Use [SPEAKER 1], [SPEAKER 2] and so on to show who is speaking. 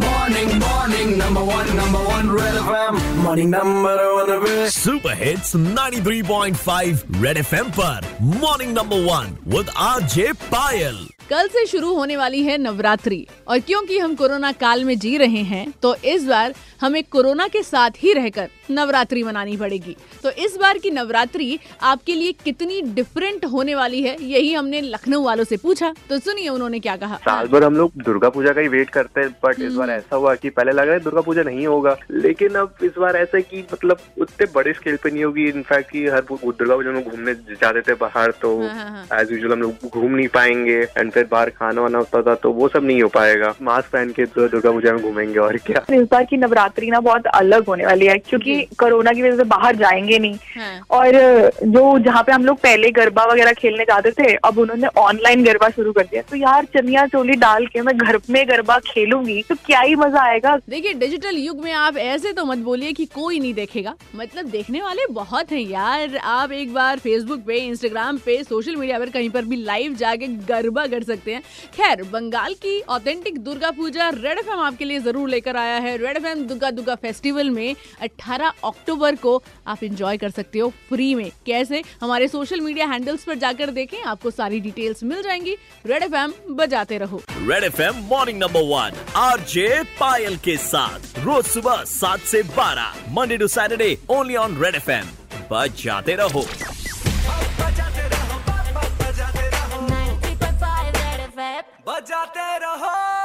[SPEAKER 1] Morning, morning, number one, number one, Red FM. Morning, number one, Red
[SPEAKER 2] super hits 93.5 red FM पर morning number one with RJ Payal
[SPEAKER 3] कल से शुरू होने वाली है नवरात्रि। और क्योंकि हम कोरोना काल में जी रहे हैं तो इस बार हमें कोरोना के साथ ही रहकर नवरात्रि मनानी पड़ेगी। तो इस बार की नवरात्रि आपके लिए कितनी डिफरेंट होने वाली है यही हमने लखनऊ वालों से पूछा। तो सुनिए उन्होंने क्या कहा।
[SPEAKER 4] साल भर हम लोग दुर्गा पूजा का ही वेट करते हैं बट इस बार ऐसा हुआ कि पहले लग रहा है दुर्गा पूजा नहीं होगा लेकिन अब इस बार ऐसा है कि मतलब उतने बड़े स्केल पे नहीं होगी। इनफैक्ट की हर दुर्गा पूजा में घूमने जाते थे बाहर तो
[SPEAKER 3] हाँ, हाँ,
[SPEAKER 4] एज यूजल हम लोग घूम नहीं पाएँगे एंड फिर बाहर खाना वाना होता था तो वो सब नहीं हो पाएगा। मास्क पहन के तो दुर्गा पूजा में घूमेंगे और क्या?
[SPEAKER 5] इस बार की नवरात्रि ना बहुत अलग होने वाली है क्योंकि कोरोना की वजह से बाहर जाएँगे नहीं।
[SPEAKER 3] हाँ।
[SPEAKER 5] और जो जहाँ पे हम लोग पहले गरबा वगैरह खेलने जाते थे अब उन्होंने ऑनलाइन गरबा शुरू कर दिया। तो यार चनिया चोली डाल के मैं घर में गरबा खेलूँगी तो क्या ही मज़ा आएगा?
[SPEAKER 3] देखिए डिजिटल युग में आप ऐसे तो मत बोलिए कि कोई नहीं देखेगा। मतलब देखने वाले बहुत हैं यार। आप एक बार फेसबुक पे इंस्टाग्राम पे सोशल मीडिया पर कहीं पर भी लाइव जाके गरबा कर सकते हैं। खैर, बंगाल की authentic Durga Puja Red F आपके लिए ज़रूर लेकर आया है। Red F Durga Durga festival में 18 अक्टूबर को आप इंजॉय कर सकते हो फ्री में। कैसे? हमारे सोशल मीडिया हैंडल्स पर जाकर देखें, आपको सारी डिटेल्स मिल जाएँगी। रेड एफ़ बजाते रहो।
[SPEAKER 2] Red FM morning number one RJ Payal के साथ, रोज सुबह सात से बारह Monday to Saturday only on Red FM बजाते रहो।
[SPEAKER 6] बजाते रहो।